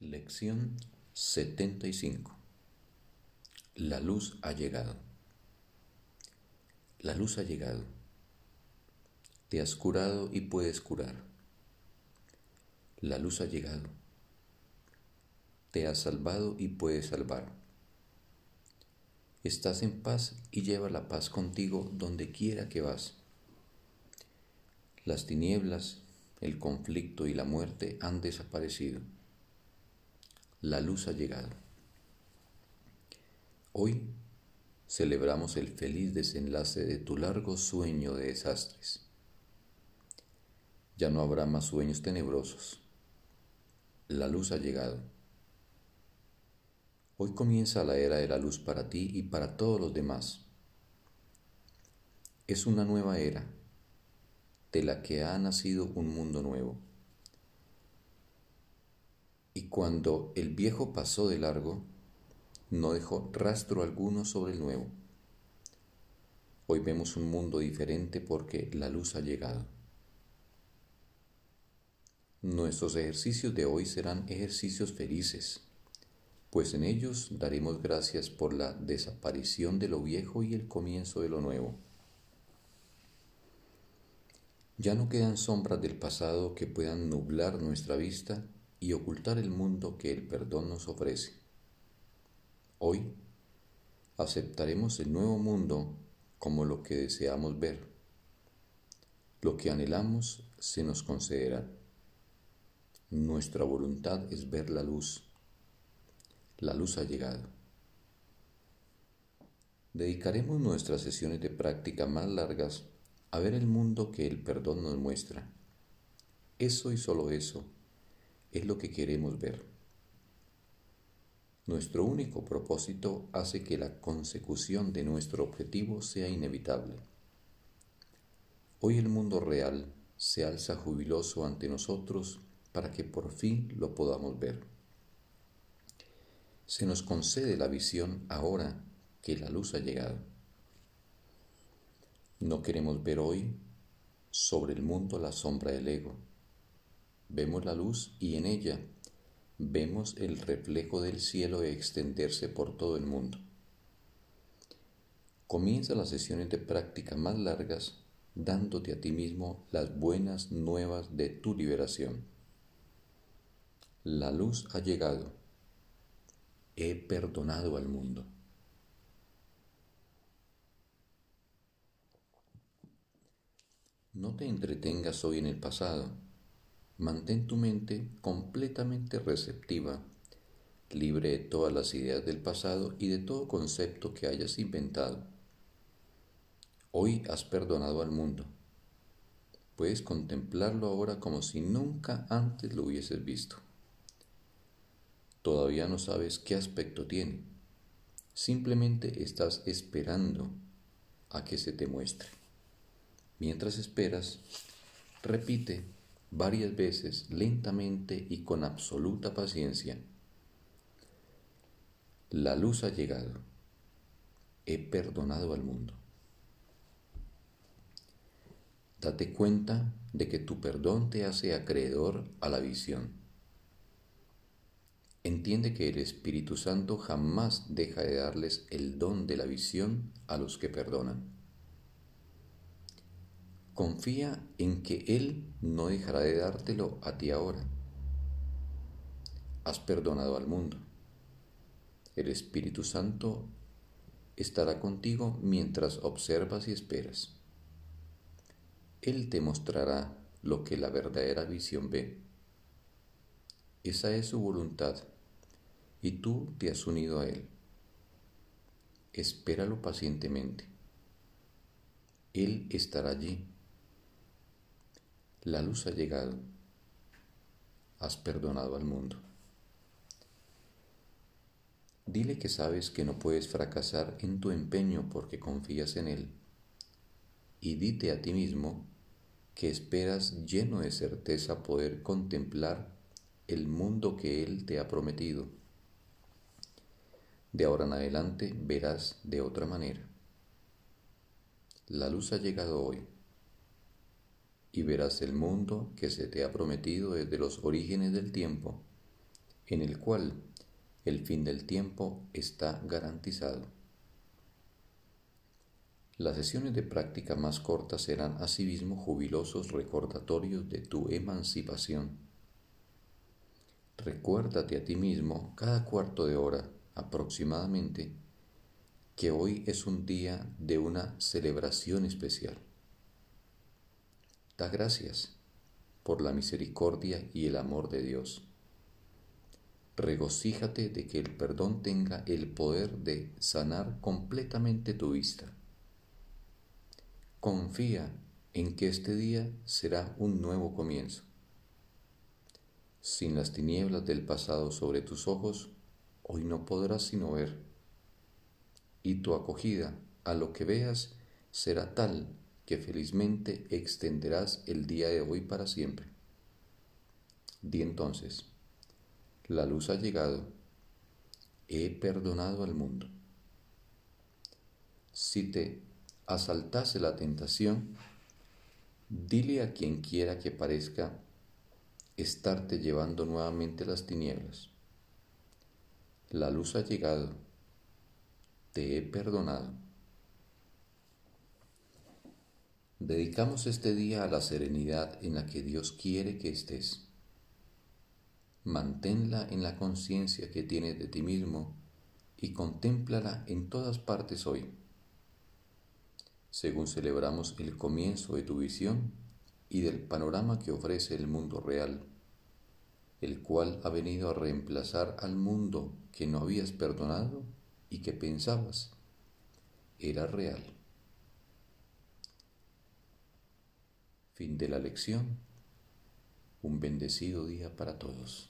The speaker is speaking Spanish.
Lección 75 La luz ha llegado. La luz ha llegado. Te has curado y puedes curar. La luz ha llegado. Te has salvado y puedes salvar. Estás en paz y lleva la paz contigo donde quiera que vas. Las tinieblas, el conflicto y la muerte han desaparecido la luz ha llegado. Hoy celebramos el feliz desenlace de tu largo sueño de desastres. Ya no habrá más sueños tenebrosos. La luz ha llegado. Hoy comienza la era de la luz para ti y para todos los demás. Es una nueva era, de la que ha nacido un mundo nuevo y cuando el viejo pasó de largo, no dejó rastro alguno sobre el nuevo. Hoy vemos un mundo diferente porque la luz ha llegado. Nuestros ejercicios de hoy serán ejercicios felices, pues en ellos daremos gracias por la desaparición de lo viejo y el comienzo de lo nuevo. Ya no quedan sombras del pasado que puedan nublar nuestra vista y ocultar el mundo que el perdón nos ofrece. Hoy aceptaremos el nuevo mundo como lo que deseamos ver. Lo que anhelamos se nos concederá. Nuestra voluntad es ver la luz. La luz ha llegado. Dedicaremos nuestras sesiones de práctica más largas a ver el mundo que el perdón nos muestra. Eso y solo eso es lo que queremos ver. Nuestro único propósito hace que la consecución de nuestro objetivo sea inevitable. Hoy el mundo real se alza jubiloso ante nosotros para que por fin lo podamos ver. Se nos concede la visión ahora que la luz ha llegado. No queremos ver hoy sobre el mundo la sombra del ego Vemos la luz y en ella vemos el reflejo del cielo extenderse por todo el mundo. Comienza las sesiones de práctica más largas dándote a ti mismo las buenas nuevas de tu liberación. La luz ha llegado. He perdonado al mundo. No te entretengas hoy en el pasado Mantén tu mente completamente receptiva, libre de todas las ideas del pasado y de todo concepto que hayas inventado. Hoy has perdonado al mundo. Puedes contemplarlo ahora como si nunca antes lo hubieses visto. Todavía no sabes qué aspecto tiene. Simplemente estás esperando a que se te muestre. Mientras esperas, repite varias veces, lentamente y con absoluta paciencia. La luz ha llegado. He perdonado al mundo. Date cuenta de que tu perdón te hace acreedor a la visión. Entiende que el Espíritu Santo jamás deja de darles el don de la visión a los que perdonan. Confía en que Él no dejará de dártelo a ti ahora. Has perdonado al mundo. El Espíritu Santo estará contigo mientras observas y esperas. Él te mostrará lo que la verdadera visión ve. Esa es su voluntad y tú te has unido a Él. Espéralo pacientemente. Él estará allí la luz ha llegado. Has perdonado al mundo. Dile que sabes que no puedes fracasar en tu empeño porque confías en Él. Y dite a ti mismo que esperas lleno de certeza poder contemplar el mundo que Él te ha prometido. De ahora en adelante verás de otra manera. La luz ha llegado hoy y verás el mundo que se te ha prometido desde los orígenes del tiempo en el cual el fin del tiempo está garantizado. Las sesiones de práctica más cortas serán asimismo jubilosos recordatorios de tu emancipación. Recuérdate a ti mismo cada cuarto de hora aproximadamente que hoy es un día de una celebración especial. Gracias por la misericordia y el amor de Dios. Regocíjate de que el perdón tenga el poder de sanar completamente tu vista Confía en que este día será un nuevo comienzo. Sin las tinieblas del pasado sobre tus ojos, hoy no podrás sino ver, y tu acogida a lo que veas será tal que felizmente extenderás el día de hoy para siempre. Di entonces, la luz ha llegado, he perdonado al mundo. Si te asaltase la tentación, dile a quien quiera que parezca estarte llevando nuevamente las tinieblas. La luz ha llegado, te he perdonado. Dedicamos este día a la serenidad en la que Dios quiere que estés. Manténla en la conciencia que tienes de ti mismo y contémplala en todas partes hoy según celebramos el comienzo de tu visión y del panorama que ofrece el mundo real, el cual ha venido a reemplazar al mundo que no habías perdonado y que pensabas era real. Fin de la lección. Un bendecido día para todos.